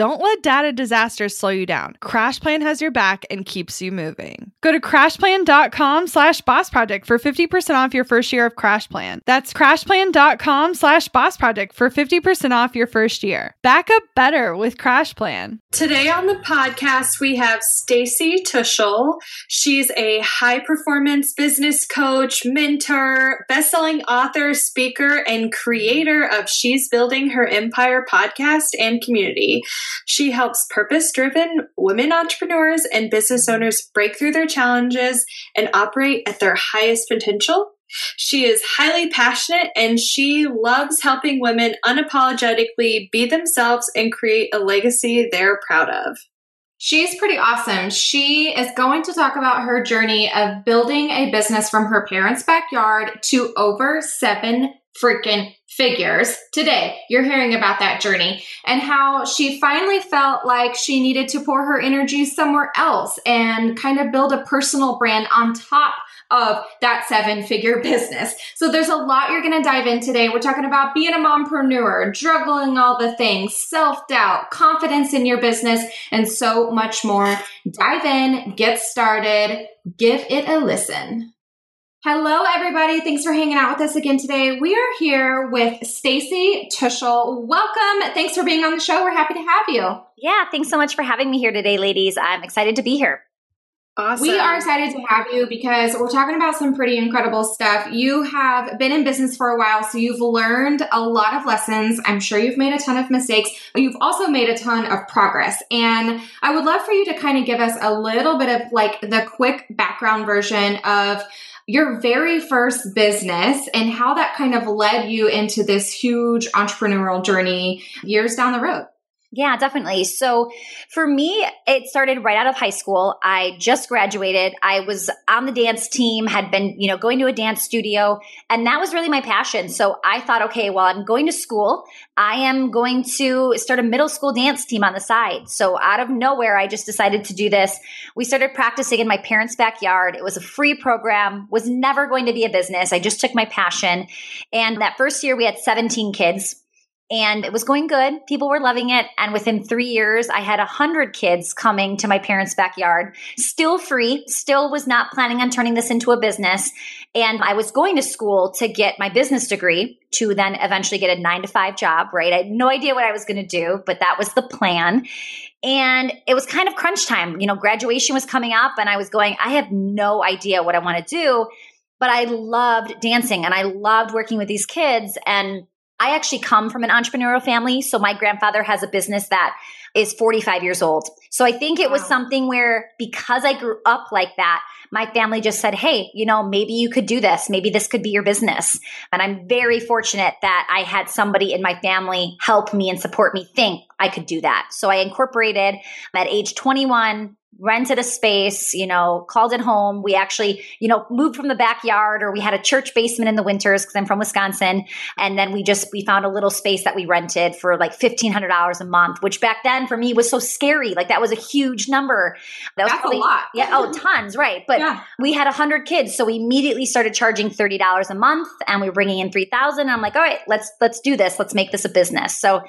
Don't let data disasters slow you down. CrashPlan has your back and keeps you moving. Go to crashplan.com slash boss project for 50% off your first year of CrashPlan. That's crashplan.com slash boss project for 50% off your first year. Back up better with CrashPlan. Today on the podcast, we have Stacy Tuschl. She's a high performance business coach, mentor, best-selling author, speaker, and creator of She's Building Her Empire podcast and community. She helps purpose driven women entrepreneurs and business owners break through their challenges and operate at their highest potential. She is highly passionate and she loves helping women unapologetically be themselves and create a legacy they're proud of. She's pretty awesome. She is going to talk about her journey of building a business from her parents' backyard to over seven freaking figures. Today, you're hearing about that journey and how she finally felt like she needed to pour her energy somewhere else and kind of build a personal brand on top of that seven figure business. So there's a lot you're going to dive in today. We're talking about being a mompreneur, juggling all the things, self doubt, confidence in your business, and so much more. Dive in, get started, give it a listen. Hello, everybody. Thanks for hanging out with us again today. We are here with Stacy Tuschl. Welcome. Thanks for being on the show. We're happy to have you. Yeah, thanks so much for having me here today, ladies. I'm excited to be here. Awesome. We are excited to have you because we're talking about some pretty incredible stuff. You have been in business for a while, so you've learned a lot of lessons. I'm sure you've made a ton of mistakes, but you've also made a ton of progress. And I would love for you to kind of give us a little bit of like the quick background version of your very first business and how that kind of led you into this huge entrepreneurial journey years down the road. Yeah, definitely. So for me, it started right out of high school. I just graduated. I was on the dance team, had been, you know, going to a dance studio, and that was really my passion. So I thought, okay, well, I'm going to school. I am going to start a middle school dance team on the side. So out of nowhere, I just decided to do this. We started practicing in my parents' backyard. It was a free program, was never going to be a business. I just took my passion. And that first year, we had 17 kids and it was going good. People were loving it. And within three years, I had a hundred kids coming to my parents' backyard, still free, still was not planning on turning this into a business. And I was going to school to get my business degree to then eventually get a nine to five job, right? I had no idea what I was going to do, but that was the plan. And it was kind of crunch time. You know, graduation was coming up and I was going, I have no idea what I want to do. But I loved dancing and I loved working with these kids. And I actually come from an entrepreneurial family. So my grandfather has a business that is 45 years old. So I think it was something where because I grew up like that, my family just said, Hey, you know, maybe you could do this. Maybe this could be your business. And I'm very fortunate that I had somebody in my family help me and support me think I could do that. So I incorporated at age 21, rented a space, you know, called it home. We actually, you know, moved from the backyard or we had a church basement in the winters because I'm from Wisconsin. And then we just, we found a little space that we rented for like $1,500 a month, which back then for me was so scary. Like that was a huge number. That was That's probably, a lot. Yeah. Oh, tons. Right. But yeah. we had a hundred kids. So we immediately started charging $30 a month and we were bringing in 3000 I'm like, all right, let's, let's do this. Let's make this a business. So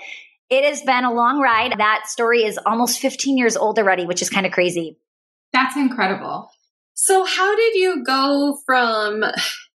it has been a long ride. That story is almost 15 years old already, which is kind of crazy. That's incredible. So, how did you go from,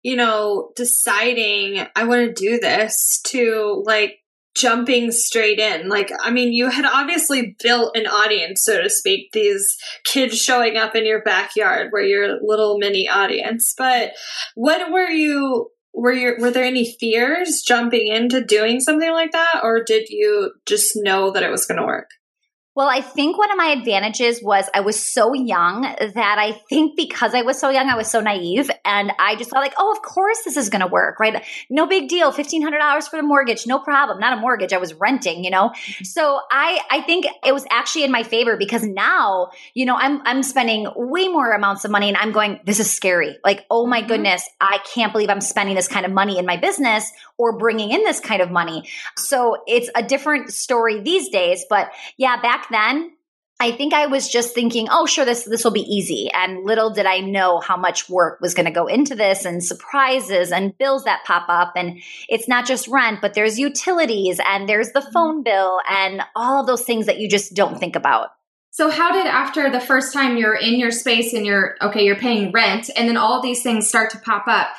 you know, deciding I want to do this to like jumping straight in? Like, I mean, you had obviously built an audience, so to speak, these kids showing up in your backyard were your little mini audience. But what were you were you were there any fears jumping into doing something like that or did you just know that it was going to work well, I think one of my advantages was I was so young that I think because I was so young, I was so naive. And I just thought, like, oh, of course this is going to work, right? No big deal. $1,500 for the mortgage, no problem. Not a mortgage. I was renting, you know? Mm-hmm. So I, I think it was actually in my favor because now, you know, I'm, I'm spending way more amounts of money and I'm going, this is scary. Like, oh my mm-hmm. goodness, I can't believe I'm spending this kind of money in my business or bringing in this kind of money. So it's a different story these days. But yeah, back then, I think I was just thinking, oh, sure, this this will be easy. And little did I know how much work was going to go into this, and surprises and bills that pop up. And it's not just rent, but there's utilities and there's the mm-hmm. phone bill and all of those things that you just don't think about. So how did after the first time you're in your space and you're okay, you're paying rent, and then all these things start to pop up?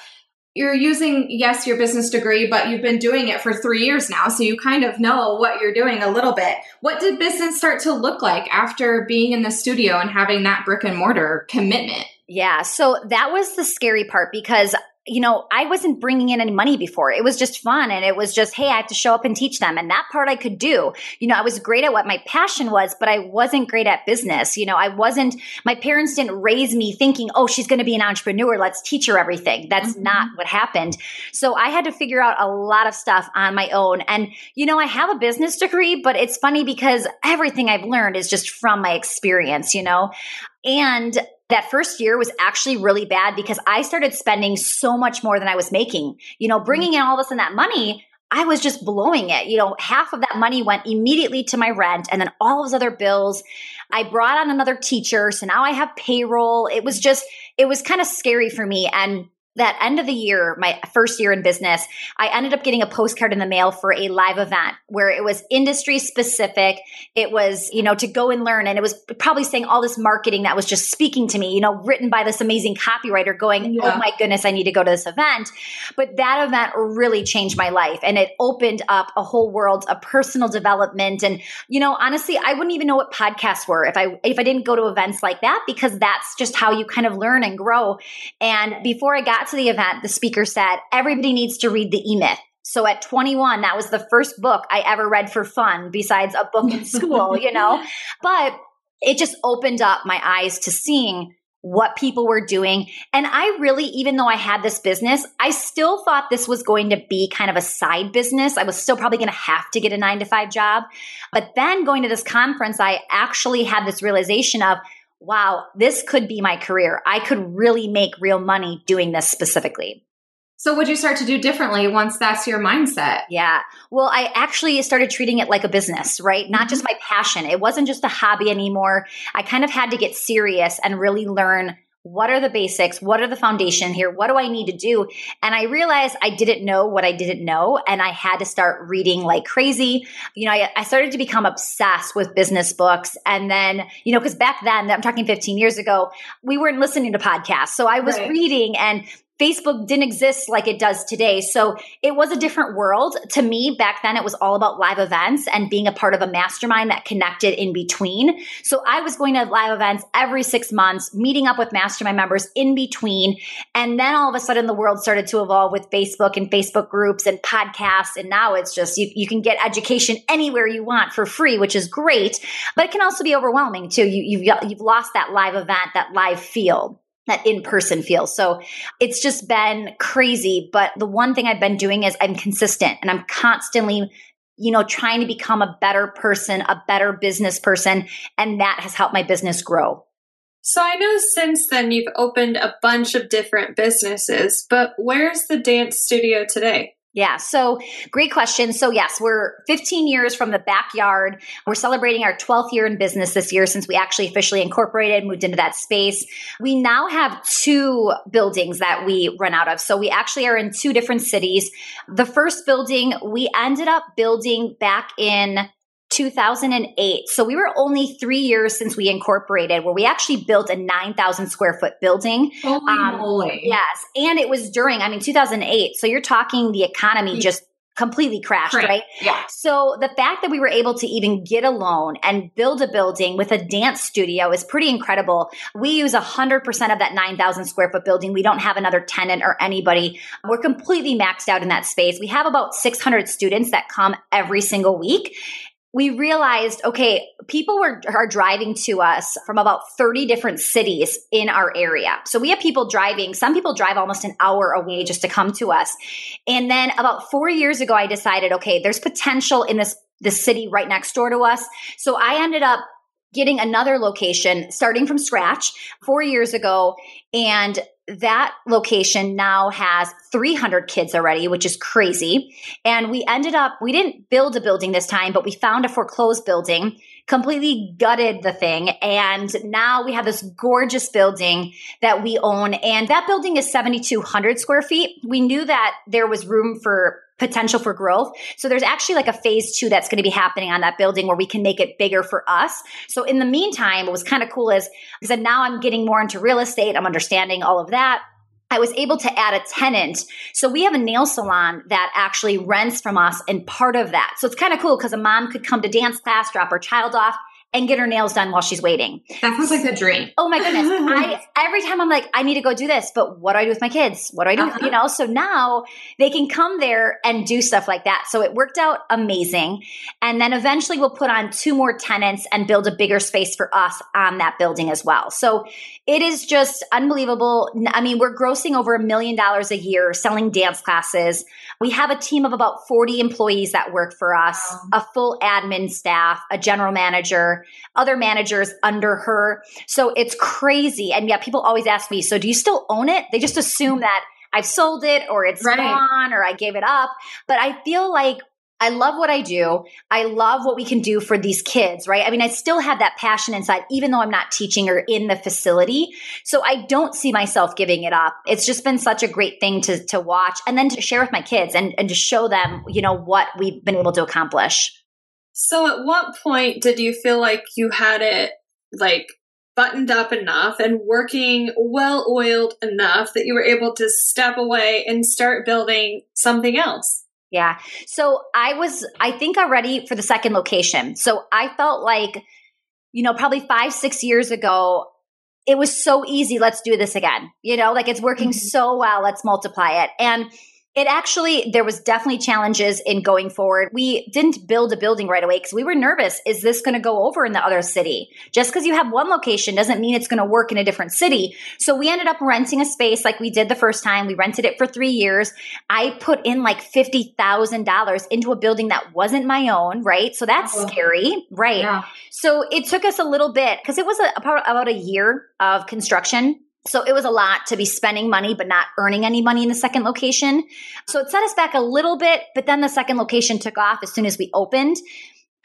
You're using yes your business degree but you've been doing it for three years now so you kind of know what you're doing a little bit. What did business start to look like after being in the studio and having that brick and mortar commitment? Yeah so that was the scary part because you know, I wasn't bringing in any money before. It was just fun. And it was just, hey, I have to show up and teach them. And that part I could do. You know, I was great at what my passion was, but I wasn't great at business. You know, I wasn't, my parents didn't raise me thinking, oh, she's going to be an entrepreneur. Let's teach her everything. That's mm-hmm. not what happened. So I had to figure out a lot of stuff on my own. And, you know, I have a business degree, but it's funny because everything I've learned is just from my experience, you know? And that first year was actually really bad because I started spending so much more than I was making. You know, bringing in all this and that money, I was just blowing it. You know, half of that money went immediately to my rent and then all those other bills. I brought on another teacher. So now I have payroll. It was just, it was kind of scary for me. And that end of the year, my first year in business, I ended up getting a postcard in the mail for a live event where it was industry specific. It was, you know, to go and learn. And it was probably saying all this marketing that was just speaking to me, you know, written by this amazing copywriter going, oh yeah. oh my goodness, I need to go to this event. But that event really changed my life and it opened up a whole world of personal development. And, you know, honestly, I wouldn't even know what podcasts were if I, if I didn't go to events like that because that's just how you kind of learn and grow. And before I got got to the event, the speaker said, everybody needs to read the E Myth. So at 21, that was the first book I ever read for fun, besides a book in school, you know? But it just opened up my eyes to seeing what people were doing. And I really, even though I had this business, I still thought this was going to be kind of a side business. I was still probably going to have to get a nine to five job. But then going to this conference, I actually had this realization of, wow, this could be my career. I could really make real money doing this specifically. So, would you start to do differently once that's your mindset? Yeah. Well, I actually started treating it like a business, right? Not mm-hmm. just my passion. It wasn't just a hobby anymore. I kind of had to get serious and really learn what are the basics? What are the foundation here? What do I need to do? And I realized I didn't know what I didn't know. And I had to start reading like crazy. You know, I, I started to become obsessed with business books. And then, you know, because back then, I'm talking 15 years ago, we weren't listening to podcasts. So I was right. reading and Facebook didn't exist like it does today. So it was a different world. To me, back then, it was all about live events and being a part of a mastermind that connected in between. So I was going to live events every six months, meeting up with mastermind members in between. And then all of a sudden, the world started to evolve with Facebook and Facebook groups and podcasts. And now it's just you, you can get education anywhere you want for free, which is great. But it can also be overwhelming too. You, you've, you've lost that live event, that live feel that in person feel. So it's just been crazy. But the one thing I've been doing is I'm consistent and I'm constantly, you know, trying to become a better person, a better business person. And that has helped my business grow. So I know since then you've opened a bunch of different businesses, but where's the dance studio today? Yeah. So great question. So yes, we're 15 years from the backyard. We're celebrating our 12th year in business this year since we actually officially incorporated, moved into that space. We now have two buildings that we run out of. So we actually are in two different cities. The first building we ended up building back in 2008. So we were only three years since we incorporated, where we actually built a 9,000 square foot building. Holy um, moly. Yes. And it was during, I mean, 2008. So you're talking the economy just completely crashed, right. right? Yeah. So the fact that we were able to even get a loan and build a building with a dance studio is pretty incredible. We use 100% of that 9,000 square foot building. We don't have another tenant or anybody. We're completely maxed out in that space. We have about 600 students that come every single week we realized okay people were are driving to us from about 30 different cities in our area. So we have people driving. Some people drive almost an hour away just to come to us. And then about 4 years ago i decided okay there's potential in this this city right next door to us. So i ended up getting another location starting from scratch 4 years ago. And that location now has 300 kids already, which is crazy. And we ended up, we didn't build a building this time, but we found a foreclosed building, completely gutted the thing. And now we have this gorgeous building that we own. And that building is 7,200 square feet. We knew that there was room for potential for growth. So there's actually like a phase two that's going to be happening on that building where we can make it bigger for us. So in the meantime, what was kind of cool is because now I'm getting more into real estate. I'm understanding all of that. I was able to add a tenant. So we have a nail salon that actually rents from us and part of that. So it's kind of cool because a mom could come to dance class, drop her child off, and get her nails done while she's waiting. That sounds like a dream. Oh my goodness. I every time I'm like, I need to go do this, but what do I do with my kids? What do I do? Uh-huh. You know, so now they can come there and do stuff like that. So it worked out amazing. And then eventually we'll put on two more tenants and build a bigger space for us on that building as well. So it is just unbelievable. I mean, we're grossing over a million dollars a year selling dance classes. We have a team of about 40 employees that work for us, wow. a full admin staff, a general manager, other managers under her. So it's crazy. And yeah, people always ask me, so do you still own it? They just assume that I've sold it or it's right. gone or I gave it up. But I feel like I love what I do. I love what we can do for these kids, right? I mean, I still have that passion inside, even though I'm not teaching or in the facility. So I don't see myself giving it up. It's just been such a great thing to, to watch and then to share with my kids and, and to show them, you know, what we've been able to accomplish. So at what point did you feel like you had it like buttoned up enough and working well oiled enough that you were able to step away and start building something else? Yeah. So I was, I think, already for the second location. So I felt like, you know, probably five, six years ago, it was so easy. Let's do this again. You know, like it's working mm-hmm. so well. Let's multiply it. And it actually, there was definitely challenges in going forward. We didn't build a building right away because we were nervous. Is this going to go over in the other city? Just because you have one location doesn't mean it's going to work in a different city. So we ended up renting a space like we did the first time. We rented it for three years. I put in like $50,000 into a building that wasn't my own, right? So that's oh. scary, right? Yeah. So it took us a little bit because it was a, about a year of construction so it was a lot to be spending money, but not earning any money in the second location. So it set us back a little bit, but then the second location took off as soon as we opened.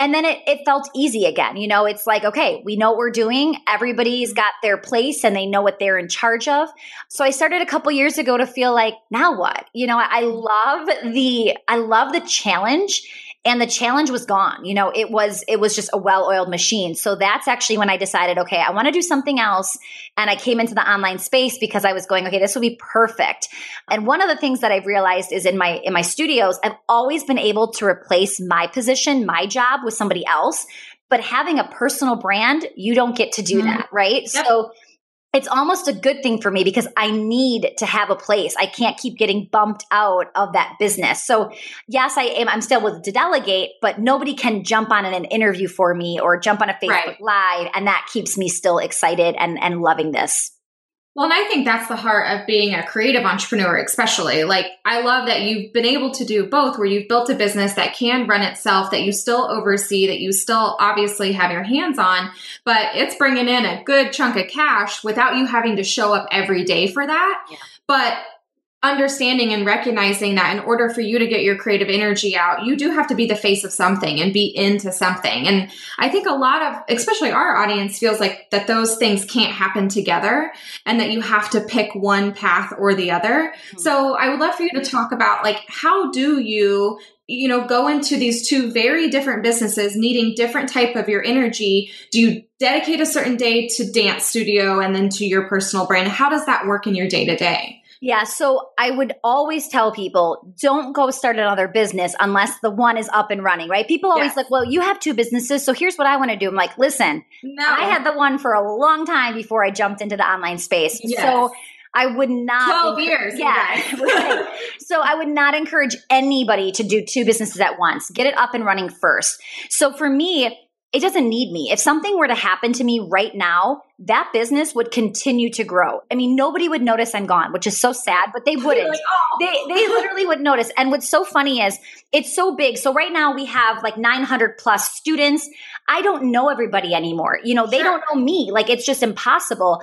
And then it, it felt easy again. You know, it's like, okay, we know what we're doing. Everybody's got their place and they know what they're in charge of. So I started a couple years ago to feel like, now what? You know, I love the, I love the challenge and the challenge was gone. You know it was it was just a well-oiled machine. So that's actually when i decided okay i want to do something else. And i came into the online space because i was going okay this will be perfect. And one of the things that i've realized is in my in my studios i've always been able to replace my position my job with somebody else. But having a personal brand you don't get to do mm-hmm. that right? Yep. so it's almost a good thing for me because I need to have a place. I can't keep getting bumped out of that business. So yes, I am. I'm still able to delegate, but nobody can jump on an interview for me or jump on a Facebook right. live, and that keeps me still excited and and loving this. Well, and I think that's the heart of being a creative entrepreneur, especially. Like, I love that you've been able to do both, where you've built a business that can run itself, that you still oversee, that you still obviously have your hands on, but it's bringing in a good chunk of cash without you having to show up every day for that. Yeah. But understanding and recognizing that in order for you to get your creative energy out, you do have to be the face of something and be into something. And I think a lot of, especially our audience, feels like that those things can't happen together and that you have to pick one path or the other. Mm-hmm. So I would love for you to talk about like, how do you you know go into these two very different businesses needing different type of your energy do you dedicate a certain day to dance studio and then to your personal brand how does that work in your day to day yeah. So I would always tell people don't go start another business unless the one is up and running, right? People always yes. like, well, you have two businesses. So here's what I want to do. I'm like, listen, no. I had the one for a long time before I jumped into the online space. Yes. So I would not 12 years. Yeah. right. So I would not encourage anybody to do two businesses at once. Get it up and running first. So for me, it doesn't need me. If something were to happen to me right now, that business would continue to grow. I mean, nobody would notice I'm gone, which is so sad, but they wouldn't. Like, oh. They they literally would notice. And what's so funny is it's so big. So right now we have like 900 plus students. I don't know everybody anymore. You know, they sure. don't know me. Like it's just impossible.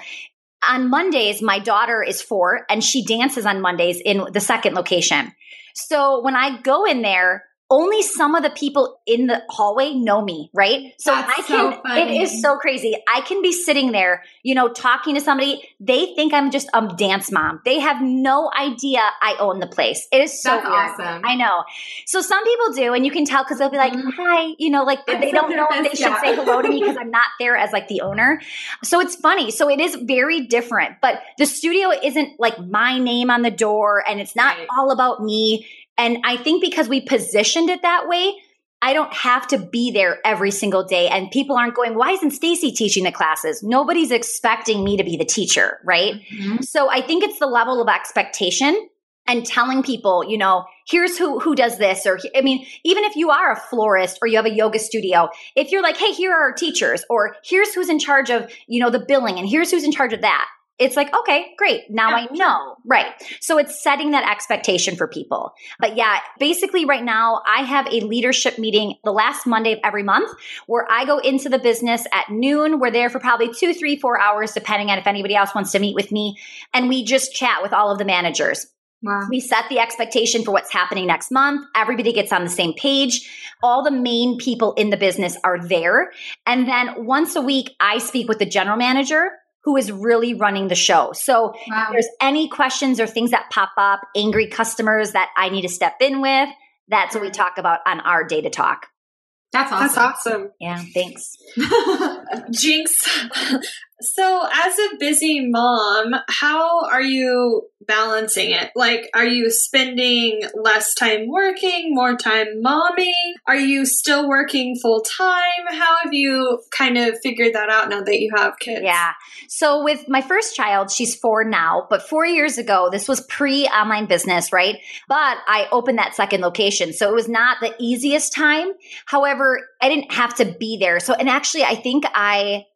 On Mondays, my daughter is 4 and she dances on Mondays in the second location. So when I go in there, only some of the people in the hallway know me, right? So That's I can, so it is so crazy. I can be sitting there, you know, talking to somebody. They think I'm just a dance mom. They have no idea I own the place. It is so That's weird. awesome. I know. So some people do, and you can tell because they'll be like, mm-hmm. hi, you know, like they don't know if they should say hello to me because I'm not there as like the owner. So it's funny. So it is very different, but the studio isn't like my name on the door and it's not right. all about me. And I think because we positioned it that way, I don't have to be there every single day. And people aren't going, why isn't Stacy teaching the classes? Nobody's expecting me to be the teacher, right? Mm-hmm. So I think it's the level of expectation and telling people, you know, here's who who does this or I mean, even if you are a florist or you have a yoga studio, if you're like, hey, here are our teachers or here's who's in charge of, you know, the billing and here's who's in charge of that it's like, okay, great. Now yeah, I know. Right. So it's setting that expectation for people. But yeah, basically right now I have a leadership meeting the last Monday of every month where I go into the business at noon. We're there for probably two, three, four hours, depending on if anybody else wants to meet with me. And we just chat with all of the managers. Wow. We set the expectation for what's happening next month. Everybody gets on the same page. All the main people in the business are there. And then once a week, I speak with the general manager who is really running the show. So wow. if there's any questions or things that pop up, angry customers that I need to step in with, that's what we talk about on our data talk. That's awesome. That's awesome. Yeah, thanks. Jinx, so, as a busy mom, how are you balancing it? Like, are you spending less time working, more time momming? Are you still working full time? How have you kind of figured that out now that you have kids? Yeah. So, with my first child, she's four now, but four years ago, this was pre online business, right? But I opened that second location. So, it was not the easiest time. However, I didn't have to be there. So, and actually, I think I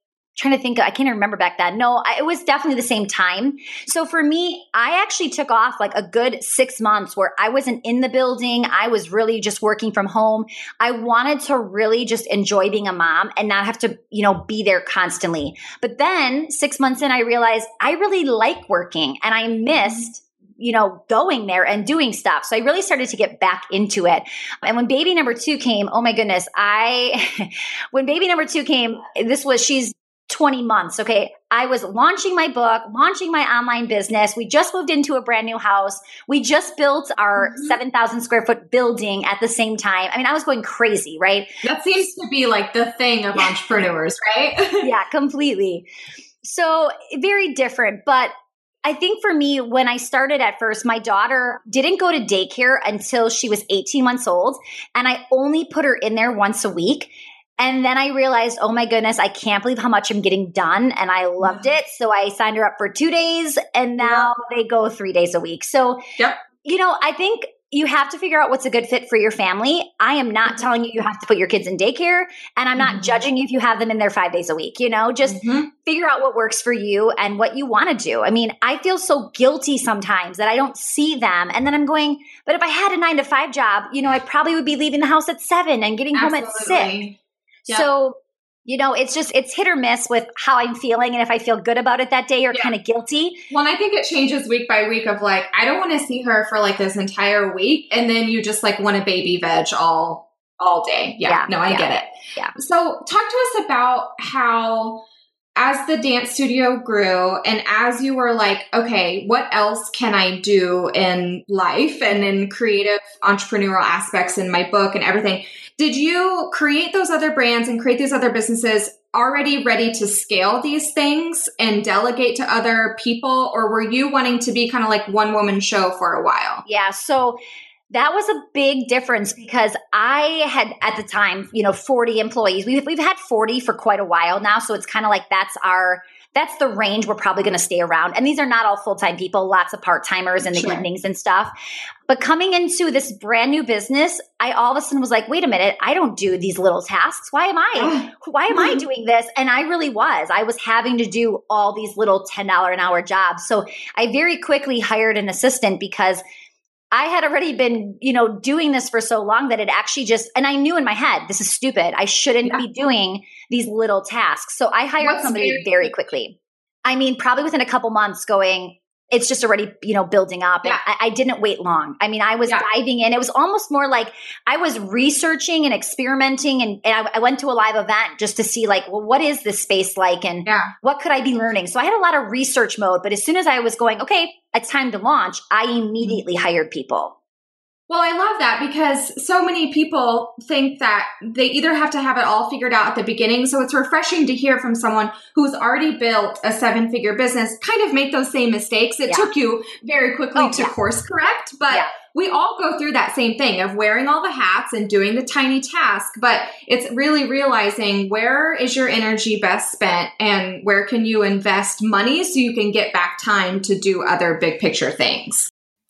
trying to think i can't remember back then. No I, it was definitely the same time. So for me i actually took off like a good six months where i wasn't in the building. I was really just working from home. I wanted to really just enjoy being a mom and not have to you know be there constantly. But then six months in i realized i really like working and i mm-hmm. missed you know, going there and doing stuff. So I really started to get back into it. And when baby number two came, oh my goodness, I, when baby number two came, this was, she's 20 months. Okay. I was launching my book, launching my online business. We just moved into a brand new house. We just built our mm-hmm. 7,000 square foot building at the same time. I mean, I was going crazy, right? That seems to be like the thing of entrepreneurs, right? yeah, completely. So very different. But I think for me, when I started at first, my daughter didn't go to daycare until she was 18 months old. And I only put her in there once a week. And then I realized, oh my goodness, I can't believe how much I'm getting done. And I loved it. So I signed her up for two days and now yep. they go three days a week. So, yep. you know, I think you have to figure out what's a good fit for your family. I am not mm-hmm. telling you you have to put your kids in daycare, and I'm not mm-hmm. judging you if you have them in there five days a week. You know, just mm-hmm. figure out what works for you and what you want to do. I mean, I feel so guilty sometimes that I don't see them, and then I'm going, but if I had a nine to five job, you know, I probably would be leaving the house at seven and getting Absolutely. home at six. Yep. So you know, it's just it's hit or miss with how I'm feeling and if I feel good about it that day or yeah. kind of guilty. Well, I think it changes week by week of like I don't want to see her for like this entire week and then you just like want a baby veg all all day. Yeah. yeah. No, I yeah. get it. Yeah. So, talk to us about how as the dance studio grew and as you were like, okay, what else can I do in life and in creative entrepreneurial aspects in my book and everything? Did you create those other brands and create these other businesses already ready to scale these things and delegate to other people? Or were you wanting to be kind of like one woman show for a while? Yeah. So that was a big difference because I had at the time, you know, 40 employees. We've, we've had 40 for quite a while now. So it's kind of like that's our that's the range we're probably going to stay around. And these are not all full time people, lots of part timers in the sure. evenings and stuff. But coming into this brand new business, I all of a sudden was like, wait a minute, I don't do these little tasks. Why am I, why am I mm-hmm. doing this? And I really was. I was having to do all these little $10 an hour jobs. So I very quickly hired an assistant because I had already been, you know, doing this for so long that it actually just, and I knew in my head, this is stupid. I shouldn't yeah. be doing these little tasks. So I hired What's somebody very quickly. I mean, probably within a couple months going, it's just already, you know, building up. Yeah. I, I, didn't wait long. I mean, I was yeah. diving in. It was almost more like I was researching and experimenting and, and I, I, went to a live event just to see like, well, what is this space like and yeah. what could I be learning? So I had a lot of research mode, but as soon as I was going, okay, it's time to launch, I immediately mm-hmm. hired people. Well, I love that because so many people think that they either have to have it all figured out at the beginning. So it's refreshing to hear from someone who's already built a seven figure business kind of make those same mistakes. It yeah. took you very quickly oh, to yeah. course correct, but yeah. we all go through that same thing of wearing all the hats and doing the tiny task. But it's really realizing where is your energy best spent and where can you invest money so you can get back time to do other big picture things.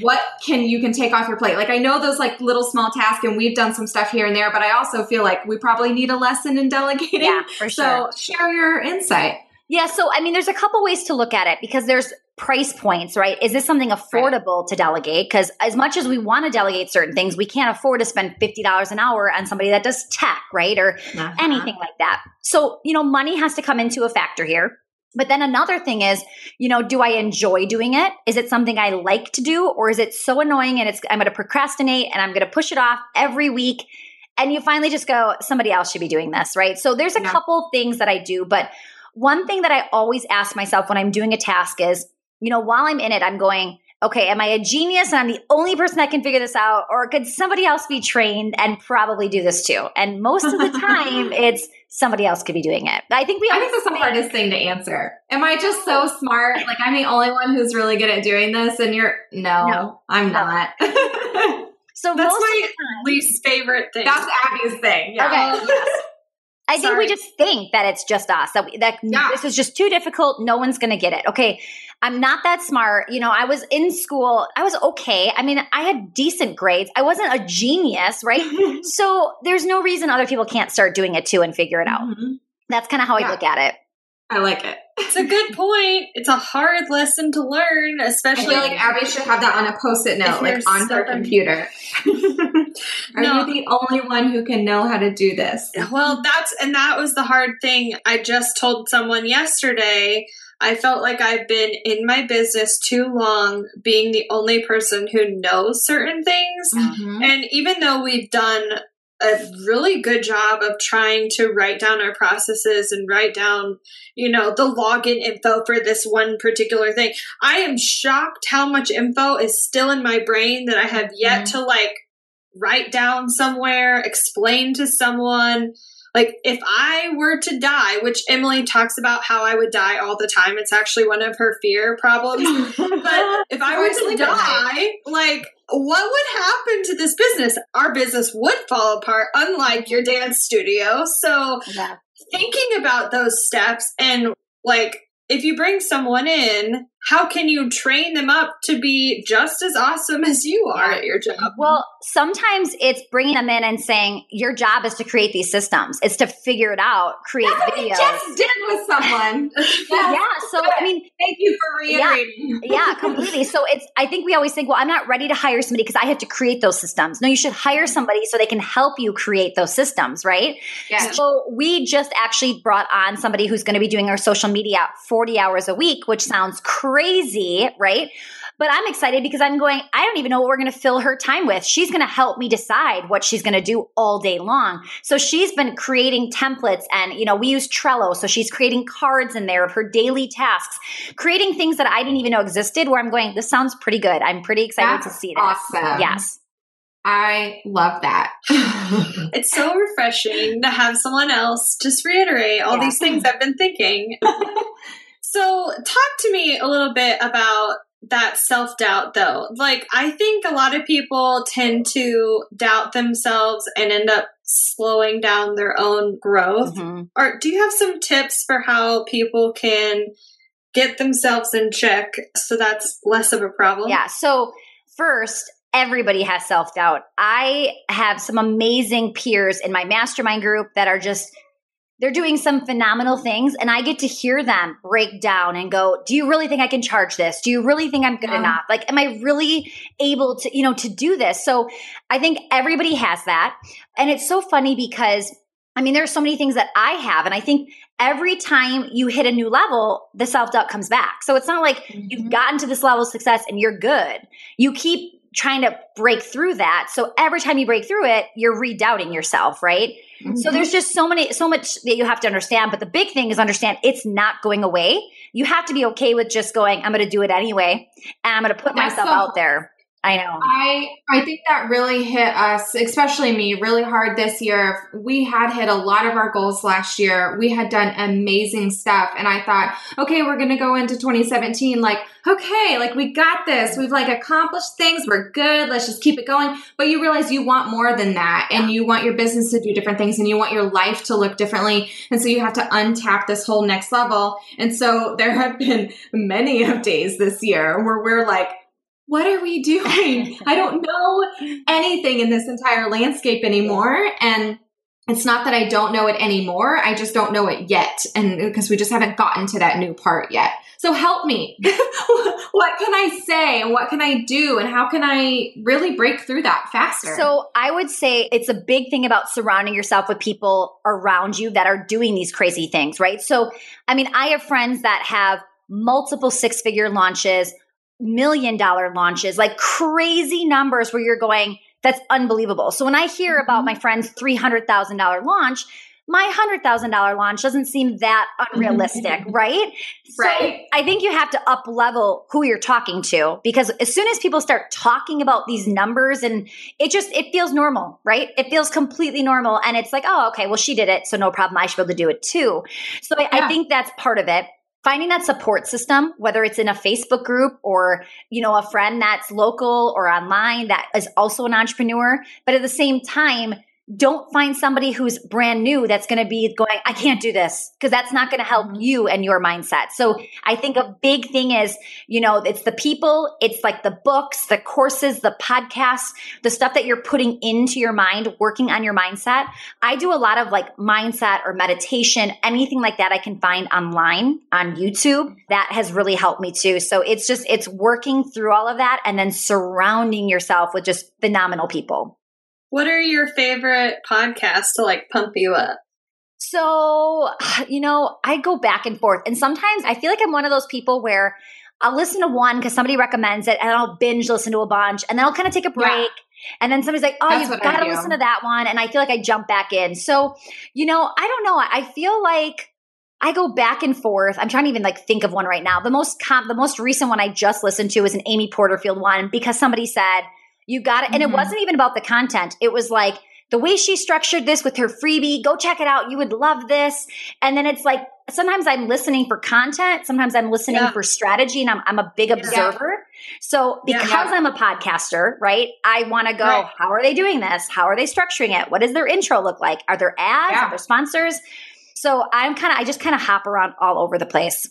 what can you can take off your plate? Like I know those like little small tasks and we've done some stuff here and there, but I also feel like we probably need a lesson in delegating. Yeah, for sure. So, share your insight. Yeah, so I mean, there's a couple ways to look at it because there's price points, right? Is this something affordable to delegate? Because as much as we want to delegate certain things, we can't afford to spend $50 an hour on somebody that does tech, right? Or Uh-huh. anything like that. So, you know, money has to come into a factor here. But then another thing is, you know, do I enjoy doing it? Is it something I like to do or is it so annoying and it's I'm going to procrastinate and I'm going to push it off every week and you finally just go somebody else should be doing this, right? So there's a Yeah. couple things that I do, but one thing that I always ask myself when I'm doing a task is, you know, while I'm in it, I'm going, okay, am I a genius and I'm the only person that can figure this out? Or could somebody else be trained and probably do this too? And most of the time, it's somebody else could be doing it. I think we I think that's the hardest thing to answer. Am I just so smart? Like I'm the only one who's really good at doing this, and you're no, No. I'm No. not. So That's most my of the time, least favorite thing. That's Abby's thing. Yeah. Okay, oh, yes. I think we just think that it's just us that we, that Yeah. this is just too difficult. No one's going to get it. Okay, I'm not that smart. You know, I was in school. I was okay. I mean, I had decent grades. I wasn't a genius, right? so there's no reason other people can't start doing it too and figure it out. Mhm. That's kind of how I look at it. I like it. It's a good point. It's a hard lesson to learn, especially. I especially feel like Abby should have that on a post-it note, like you're on her computer. Are No. you the only one who can know how to do this? Well, that's and that was the hard thing. I just told someone yesterday. I felt like I've been in my business too long, being the only person who knows certain things. Mhm. And even though we've done a really good job of trying to write down our processes and write down, you know, the login info for this one particular thing, I am shocked how much info is still in my brain that I have yet to like write down somewhere, explain to someone. Like if I were to die, which Emily talks about how I would die all the time, it's actually one of her fear problems. But if I were to die, like, what would happen to this business? Our business would fall apart, unlike your dance studio. So, Yeah. thinking about those steps and like, if you bring someone in, how can you train them up to be just as awesome as you are at your job? Well, sometimes it's bringing them in and saying, your job is to create these systems. It's to figure it out, create That's videos. just did with someone. yeah. So, I mean, Thank you for reiterating. yeah, completely. So it's, I think we always think, well, I'm not ready to hire somebody because I have to create those systems. No, you should hire mm-hmm. somebody so they can help you create those systems, right? Yeah. So we just actually brought on somebody who's going to be doing our social media 40 hours a week, which sounds crazy, right? But I'm excited because I'm going, I don't even know what we're going to fill her time with. She's going to help me decide what she's going to do all day long. So she's been creating templates and, you know, we use Trello. So she's creating cards in there of her daily tasks, creating things that I didn't even know existed where I'm going, this sounds pretty good. I'm pretty excited That's to see that. awesome. Yes. I love that. It's so refreshing to have someone else just reiterate all Yeah. these things I've been thinking. so, talk to me a little bit about that self doubt, though. Like, I think a lot of people tend to doubt themselves and end up slowing down their own growth. Mhm. Or do you have some tips for how people can get themselves in check so that's less of a problem? Yeah. So, first, everybody has self doubt. I have some amazing peers in my mastermind group that are just they're doing some phenomenal things and I get to hear them break down and go, "Do you really think I can charge this? Do you really think I'm good Yeah. enough? Like am I really able to, you know, to do this?" So, I think everybody has that. And it's so funny because I mean, there are so many things that I have and I think every time you hit a new level, the self-doubt comes back. So, it's not like Mm-hmm. you've gotten to this level of success and you're good. You keep trying to break through that. So every time you break through it, you're redoubting yourself, right? Mm-hmm. So there's just so many, so much that you have to understand. But the big thing is understand it's not going away. You have to be okay with just going, I'm going to do it anyway. And I'm going to put That's myself the- out there. I know. I I think that really hit us, especially me, really hard this year. We had hit a lot of our goals last year. We had done amazing stuff, and I thought, okay, we're going to go into 2017 like, okay, like we got this. We've like accomplished things. We're good. Let's just keep it going. But you realize you want more than that, and you want your business to do different things, and you want your life to look differently, and so you have to untap this whole next level. And so there have been many of days this year where we're like what are we doing? I don't know anything in this entire landscape anymore. And it's not that I don't know it anymore. I just don't know it yet. And uh, because we just haven't gotten to that new part yet. So help me. what can I say? And what can I do? And how can I really break through that faster? So I would say it's a big thing about surrounding yourself with people around you that are doing these crazy things, right? So, I mean, I have friends that have multiple six figure launches, million dollar launches, like crazy numbers where you're going, that's unbelievable. So when I hear about mm-hmm. my friend's $300,000 launch, my $100,000 launch doesn't seem that unrealistic, mm-hmm. right? So Right. I think you have to up level who you're talking to because as soon as people start talking about these numbers and it just it feels normal, right? It feels completely normal and it's like, oh, okay, well she did it, so no problem. I should be able to do it too. So I, I think that's part of it. Finding that support system, whether it's in a Facebook group or, you know, a friend that's local or online that is also an entrepreneur, but at the same time, don't find somebody who's brand new that's going to be going, I can't do this because that's not going to help Mhm. you and your mindset. So I think a big thing is, you know, it's the people, it's like the books, the courses, the podcasts, the stuff that you're putting into your mind, working on your mindset. I do a lot of like mindset or meditation, anything like that I can find online on YouTube. That has really helped me too. So it's just, it's working through all of that and then surrounding yourself with just phenomenal people. What are your favorite podcasts to like pump you up? So, you know, I go back and forth. And sometimes I feel like I'm one of those people where I'll listen to one because somebody recommends it and I'll binge listen to a bunch and then I'll kind of take a Yeah. break. And then somebody's like, oh, That's you've got to listen to that one. And I feel like I jump back in. So, you know, I don't know. I feel like I go back and forth. I'm trying to even like think of one right now. The most com- the most recent one I just listened to was an Amy Porterfield one because somebody said, you got it. And it Mhm. wasn't even about the content. It was like, the way she structured this with her freebie, go check it out. You would love this. And then it's like sometimes I'm listening for content, sometimes I'm listening Yeah. for strategy, and I'm, I'm a big observer. So Yeah. because I'm a podcaster, right, I want to go, Right. how are they doing this? How are they structuring it? What does their intro look like? Are there ads? Yeah. Are there sponsors? So I'm kind of, I just kind of hop around all over the place.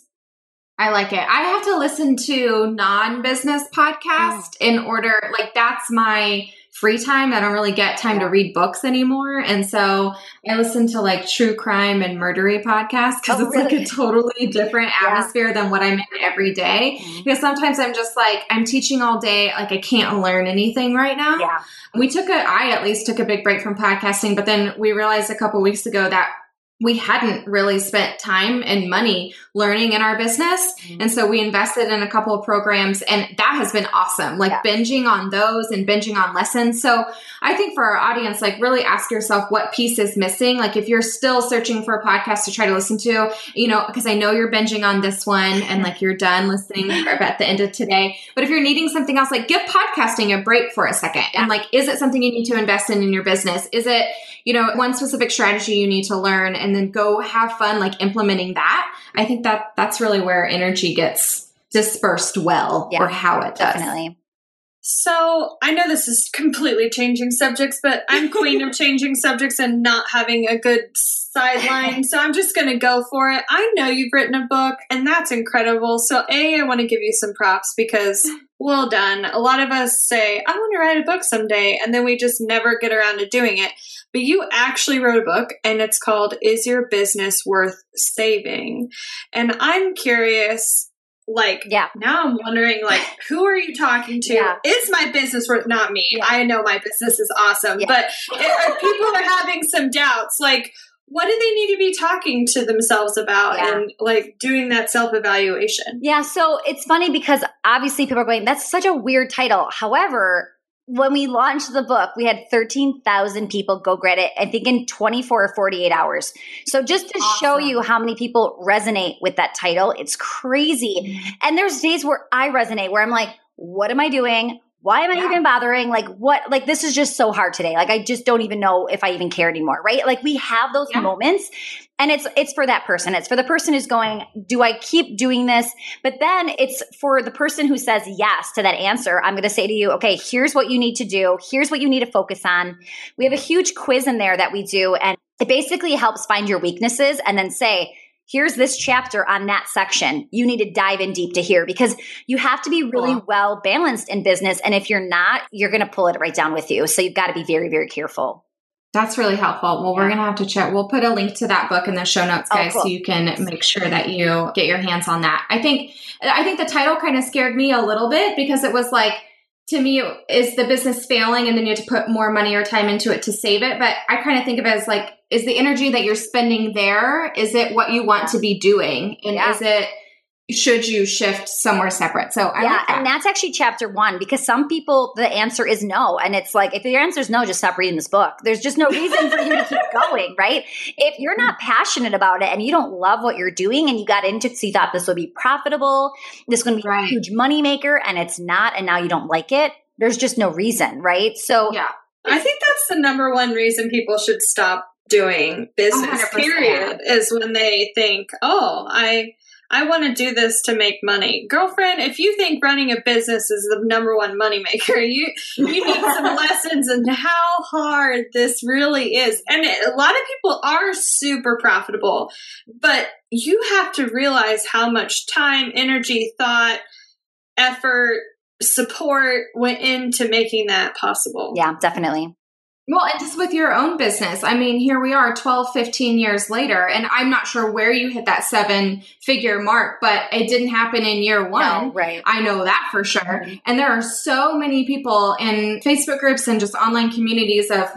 I like it. I have to listen to non-business podcast in order like that's my free time. I don't really get time to read books anymore. And so I listen to like true crime and murdery podcasts because Oh, it's like a totally different Yeah. atmosphere than what I'm in every day. Mm-hmm. Because sometimes I'm just like, I'm teaching all day, like I can't learn anything right now. Yeah. We took a, I at least took a big break from podcasting, but then we realized a couple weeks ago that we hadn't really spent time and money learning in our business. Mhm. And so we invested in a couple of programs and that has been awesome. Like Yeah. binging on those and binging on lessons. So I think for our audience, like really ask yourself what piece is missing. Like if you're still searching for a podcast to try to listen to, you know, because I know you're binging on this one and like you're done listening at the end of today. But if you're needing something else, like give podcasting a break for a second. And like, is it something you need to invest in in your business? Is it, you know, one specific strategy you need to learn and then go have fun like implementing that? I think that that's really where energy gets dispersed well Yeah, or how it does. Definitely. So I know this is completely changing subjects, but I'm queen of changing subjects and not having a good sideline. So I'm just going to go for it. I know you've written a book and that's incredible. So A, I want to give you some props because well done. A lot of us say, I want to write a book someday. And then we just never get around to doing it. But you actually wrote a book and it's called Is Your Business Worth Saving? And I'm curious like yeah now i'm wondering like who are you talking to Yeah. is my business worth not me Yeah. i know my business is awesome Yeah. but if people are having some doubts like what do they need to be talking to themselves about and like doing that self-evaluation Yeah, so it's funny because obviously people are going, that's such a weird title. However, when we launched the book, we had 13,000 people go get it, I think in 24 or 48 hours. So just to show you how many people resonate with that title, it's crazy. Mm-hmm. And there's days where I resonate where I'm like, what am I doing? Why am I Yeah. even bothering? Like, what? Like, this is just so hard today. Like, I just don't even know if I even care anymore, right? Like, we have those Yeah. moments, and it's it's for that person. It's for the person who's going, "Do I keep doing this?" But then it's for the person who says yes to that answer. I'm going to say to you, "Okay, here's what you need to do. Here's what you need to focus on." We have a huge quiz in there that we do, and it basically helps find your weaknesses and then say. Here's this chapter on that section. You need to dive in deep to here because you have to be really well balanced in business. And if you're not, you're going to pull it right down with you. So you've got to be very, very careful. That's really helpful. Well, we're going to have to check. We'll put a link to that book in the show notes, Oh, guys, cool. so you can make sure that you get your hands on that. I think, I think the title kind of scared me a little bit because it was like, to me, is the business failing and then you have to put more money or time into it to save it? But I kind of think of it as like, is the energy that you're spending there, is it what you want to be doing? And Yeah. is it, should you shift somewhere separate? So I yeah. like that. And that's actually chapter one because some people, the answer is no. And it's like, if your answer is no, just stop reading this book. There's just no reason for you to keep going, right? If you're not passionate about it and you don't love what you're doing and you got into it, so you thought this would be profitable, this is going to be Right. a huge money maker and it's not, and now you don't like it, there's just no reason, right? So, yeah. i think that's the number one reason people should stop doing business 100%. period is when they think oh i I want to do this to make money. Girlfriend, if you think running a business is the number one moneymaker, you you need some lessons in how hard this really is. And it- a lot of people are super profitable, but you have to realize how much time, energy, thought, effort, support went into making that possible. yeah, definitely. Well, and just with your own business, I mean, here we are 12, 15 years later, and I'm not sure where you hit that seven figure mark, but it didn't happen in year one. No, right. I know that for sure. Mm-hmm. And there are so many people in Facebook groups and just online communities of,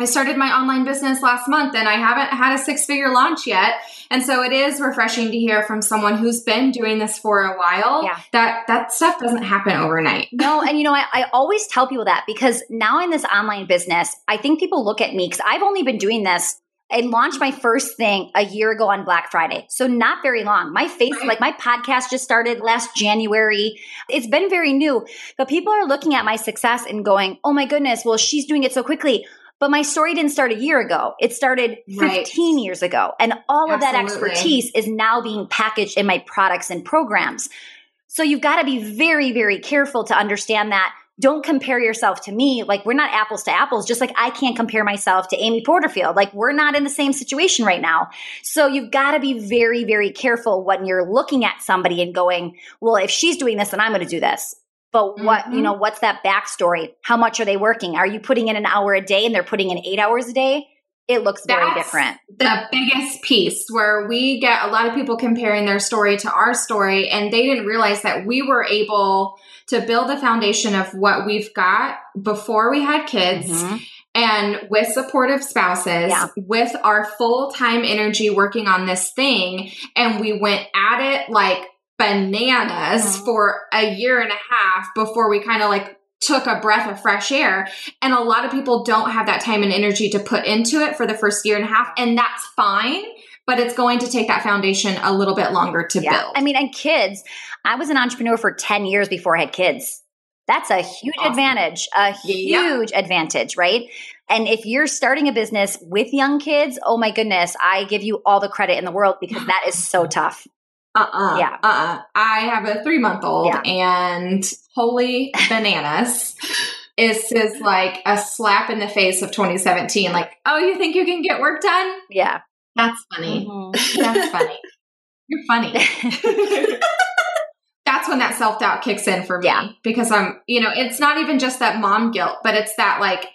I started my online business last month and I haven't had a six figure launch yet. And so it is refreshing to hear from someone who's been doing this for a while Yeah. that that stuff doesn't happen overnight. No, and you know, I, I always tell people that because now in this online business, I think people look at me because I've only been doing this. I launched my first thing a year ago on Black Friday. So not very long. My face, like my podcast just started last January. It's been very new, but people are looking at my success and going, oh my goodness, well, she's doing it so quickly. But my story didn't start a year ago. It started 15 Right. years ago. And all of that expertise is now being packaged in my products and programs. So you've got to be very, very careful to understand that. Don't compare yourself to me. Like we're not apples to apples, just like I can't compare myself to Amy Porterfield. Like we're not in the same situation right now. So you've got to be very, very careful when you're looking at somebody and going, well, if she's doing this, then I'm going to do this. But what, you Mhm. know, what's that backstory? How much are they working? Are you putting in an hour a day and they're putting in eight hours a day? It looks very different. the biggest piece where we get a lot of people comparing their story to our story and they didn't realize that we were able to build a foundation of what we've got before we had kids Mhm. and with supportive spouses Yeah. with our full-time energy working on this thing and we went at it like bananas Mhm. for a year and a half before we kind of like took a breath of fresh air and a lot of people don't have that time and energy to put into it for the first year and a half and that's fine but it's going to take that foundation a little bit longer to build I mean, and kids, I was an entrepreneur for 10 years before I had kids. That's a huge Awesome. advantage, a Yeah. huge advantage, right? And if you're starting a business with young kids, oh my goodness, I give you all the credit in the world because that is so tough. Uh-uh. Yeah. Uh-uh. I have a three month old Yeah. and holy bananas. Is is like a slap in the face of 2017. Like, oh, you think you can get work done? Yeah. That's funny. Mhm. That's funny. You're funny. That's when that self doubt kicks in for me Yeah. because I'm, you know, it's not even just that mom guilt, but it's that like,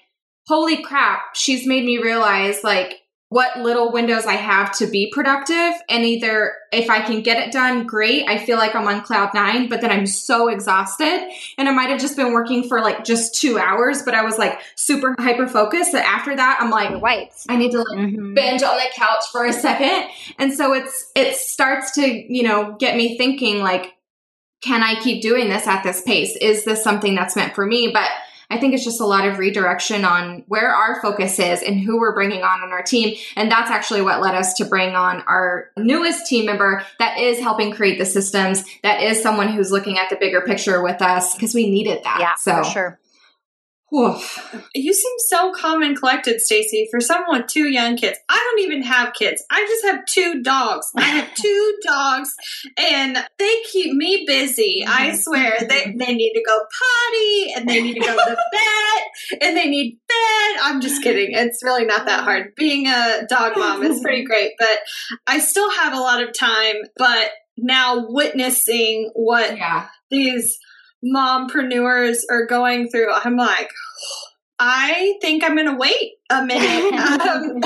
holy crap, she's made me realize like what little windows I have to be productive. And either if I can get it done, great. I feel like I'm on cloud nine, but then I'm so exhausted. And I might have just been working for like just two hours, but I was like super hyper focused. That after that, I'm like, wipes. I need to like Mhm. binge on the couch for a second. And so it's it starts to, you know, get me thinking like can I keep doing this at this pace? Is this something that's meant for me? But I think it's just a lot of redirection on where our focus is and who we're bringing on on our team. And that's actually what led us to bring on our newest team member that is helping create the systems, that is someone who's looking at the bigger picture with us because we needed that. Yeah, so, for sure. Woof. You seem so calm and collected, Stacy, for someone with two young kids. I don't even have kids. I just have two dogs. I have two dogs and they keep me busy. I Mhm. swear. They they need to go potty and they need to go to the vet and they need bed. I'm just kidding. It's really not that hard. Being a dog mom is pretty great, but I still have a lot of time, but now witnessing what Yeah. these mompreneurs are going through, I'm like, I think I'm going to wait a minute. um,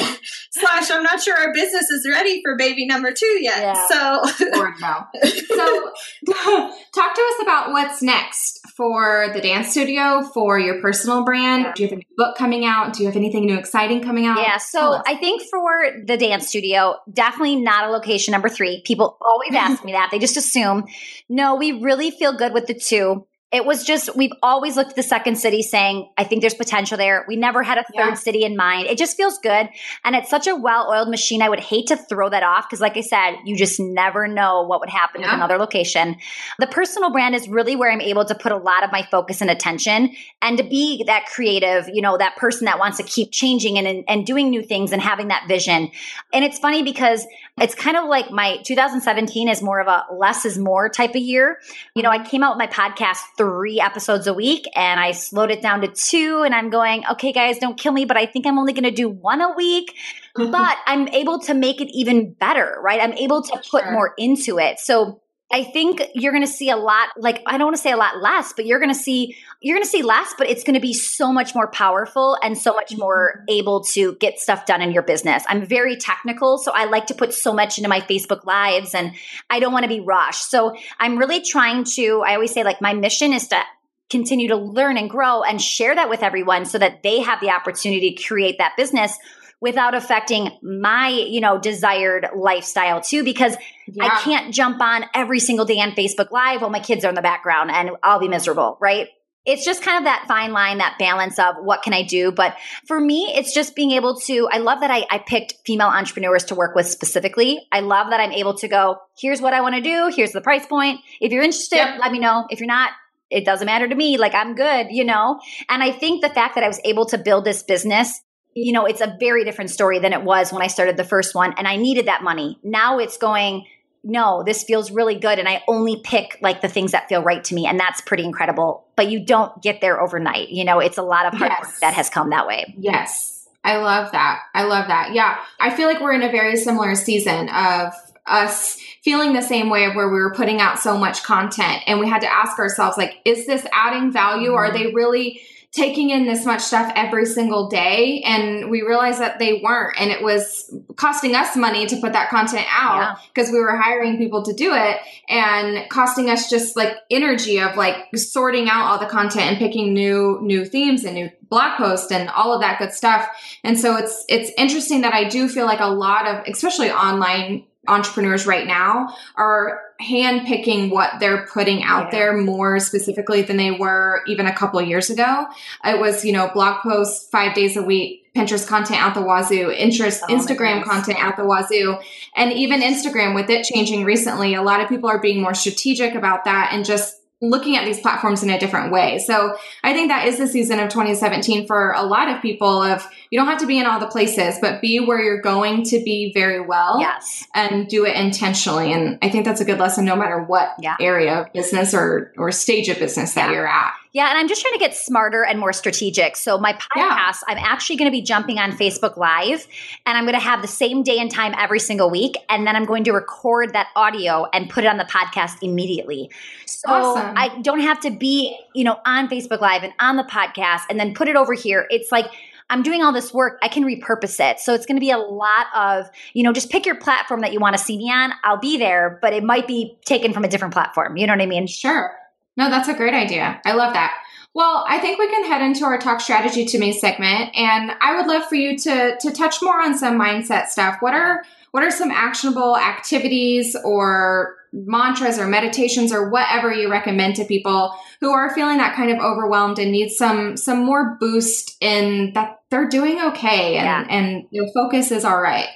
slash, I'm not sure our business is ready for baby number two yet. Yeah. So, Lord, no. So, talk to us about what's next for the dance studio, for your personal brand. Yeah. Do you have a new book coming out? Do you have anything new exciting coming out? Yeah, so. I think for the dance studio, definitely not a location number three. People always ask me that. They just assume. No, we really feel good with the two. It was just, we've always looked at the second city saying, I think there's potential there. We never had a third Yeah. city in mind. It just feels good. And it's such a well oiled machine. I would hate to throw that off because, like I said, you just never know what would happen with Yeah. another location. The personal brand is really where I'm able to put a lot of my focus and attention and to be that creative, you know, that person that wants to keep changing and, and doing new things and having that vision. And it's funny because it's kind of like my 2017 is more of a less is more type of year. You know, I came out with my podcast three episodes a week and I slowed it down to two and I'm going, okay, guys, don't kill me, but I think I'm only going to do one a week but I'm able to make it even better, right? I'm able to put Sure. more into it. So I think you're going to see a lot like I don't want to say a lot less, but you're going to see you're going to see less, but it's going to be so much more powerful and so much mm-hmm. more able to get stuff done in your business. I'm very technical, so I like to put so much into my Facebook lives and I don't want to be rushed. So I'm really trying to I always say like my mission is to continue to learn and grow and share that with everyone so that they have the opportunity to create that business without affecting my, you know, desired lifestyle too because Yeah. I can't jump on every single day on Facebook Live while my kids are in the background and I'll be miserable, right? It's just kind of that fine line, that balance of what can I do. But for me, it's just being able to, I love that I, I picked female entrepreneurs to work with specifically. I love that I'm able to go, here's what I want to do, here's the price point. If you're interested, Yep. let me know. If you're not, it doesn't matter to me. Like I'm good, you know? And I think the fact that I was able to build this business you know, it's a very different story than it was when I started the first one and I needed that money. Now it's going, no, this feels really good. And I only pick like the things that feel right to me. And that's pretty incredible. But you don't get there overnight. You know, it's a lot of hard Yes. work that has come that way. Yes. I love that. I love that. Yeah. I feel like we're in a very similar season of us feeling the same way of where we were putting out so much content and we had to ask ourselves like is this adding value are mm-hmm. they really taking in this much stuff every single day and we realized that they weren't and it was costing us money to put that content out because we were hiring people to do it and costing us just like energy of like sorting out all the content and picking new new themes and new blog posts and all of that good stuff. And so it's it's interesting that I do feel like a lot of especially online entrepreneurs right now are handpicking what they're putting out Yeah. there more specifically than they were even a couple of years ago. It was, you know, blog posts five days a week, Pinterest content out the wazoo, interest, Oh Instagram content out the wazoo, and even Instagram with it changing recently. A lot of people are being more strategic about that and just looking at these platforms in a different way. So I think that is the season of 2017 for a lot of people of you don't have to be in all the places, but be where you're going to be very well. Yes. And do it intentionally. And I think that's a good lesson no matter what Yeah. area of business or or stage of business that Yeah. you're at. Yeah, and I'm just trying to get smarter and more strategic. So my podcast, I'm actually going to be jumping on Facebook Live and I'm going to have the same day and time every single week and then I'm going to record that audio and put it on the podcast immediately. So Awesome. I don't have to be, you know, on Facebook Live and on the podcast and then put it over here. It's like I'm doing all this work, I can repurpose it. So it's going to be a lot of, you know, just pick your platform that you want to see me on. I'll be there, but it might be taken from a different platform. You know what I mean? Sure. No, that's a great idea. I love that. Well, I think we can head into our talk strategy to me segment, and I would love for you to to touch more on some mindset stuff. What are what are some actionable activities or mantras or meditations or whatever you recommend to people who are feeling that kind of overwhelmed and need some some more boost in that they're doing okay and Yeah. and their focus is all right.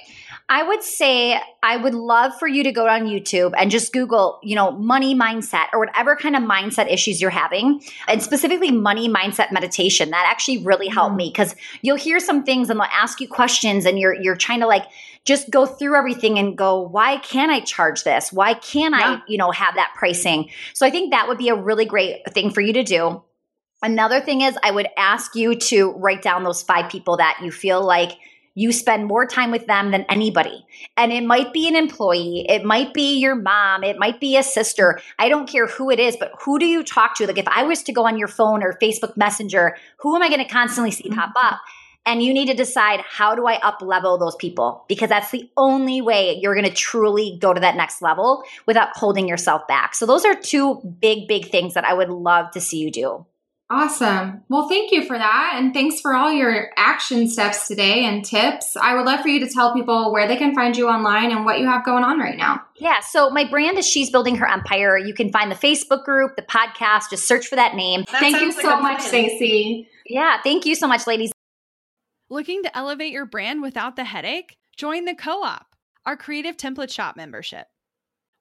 I would say I would love for you to go on YouTube and just Google, you know, money mindset or whatever kind of mindset issues you're having, and specifically money mindset meditation. That actually really helped Mm. me because you'll hear some things and they'll ask you questions, and you're you're trying to like just go through everything and go, why can't I charge this? Why can't I, you know, have that pricing? So I think that would be a really great thing for you to do. Another thing is, I would ask you to write down those five people that you feel like you spend more time with them than anybody. And it might be an employee, it might be your mom, it might be a sister. I don't care who it is, but who do you talk to? Like if I was to go on your phone or Facebook Messenger, who am I going to constantly see mm-hmm. pop up? And you need to decide how do I up level those people? Because that's the only way you're going to truly go to that next level without holding yourself back. So those are two big, big things that I would love to see you do. Awesome. Well, thank you for that. And thanks for all your action steps today and tips. I would love for you to tell people where they can find you online and what you have going on right now. Yeah, so my brand is She's Building Her Empire. You can find the Facebook group, the podcast, just search for that name. That thank you sounds like so much, plan. Stacy. Yeah, thank you so much, ladies. Looking to elevate your brand without the headache? Join the Co op, our creative template shop membership.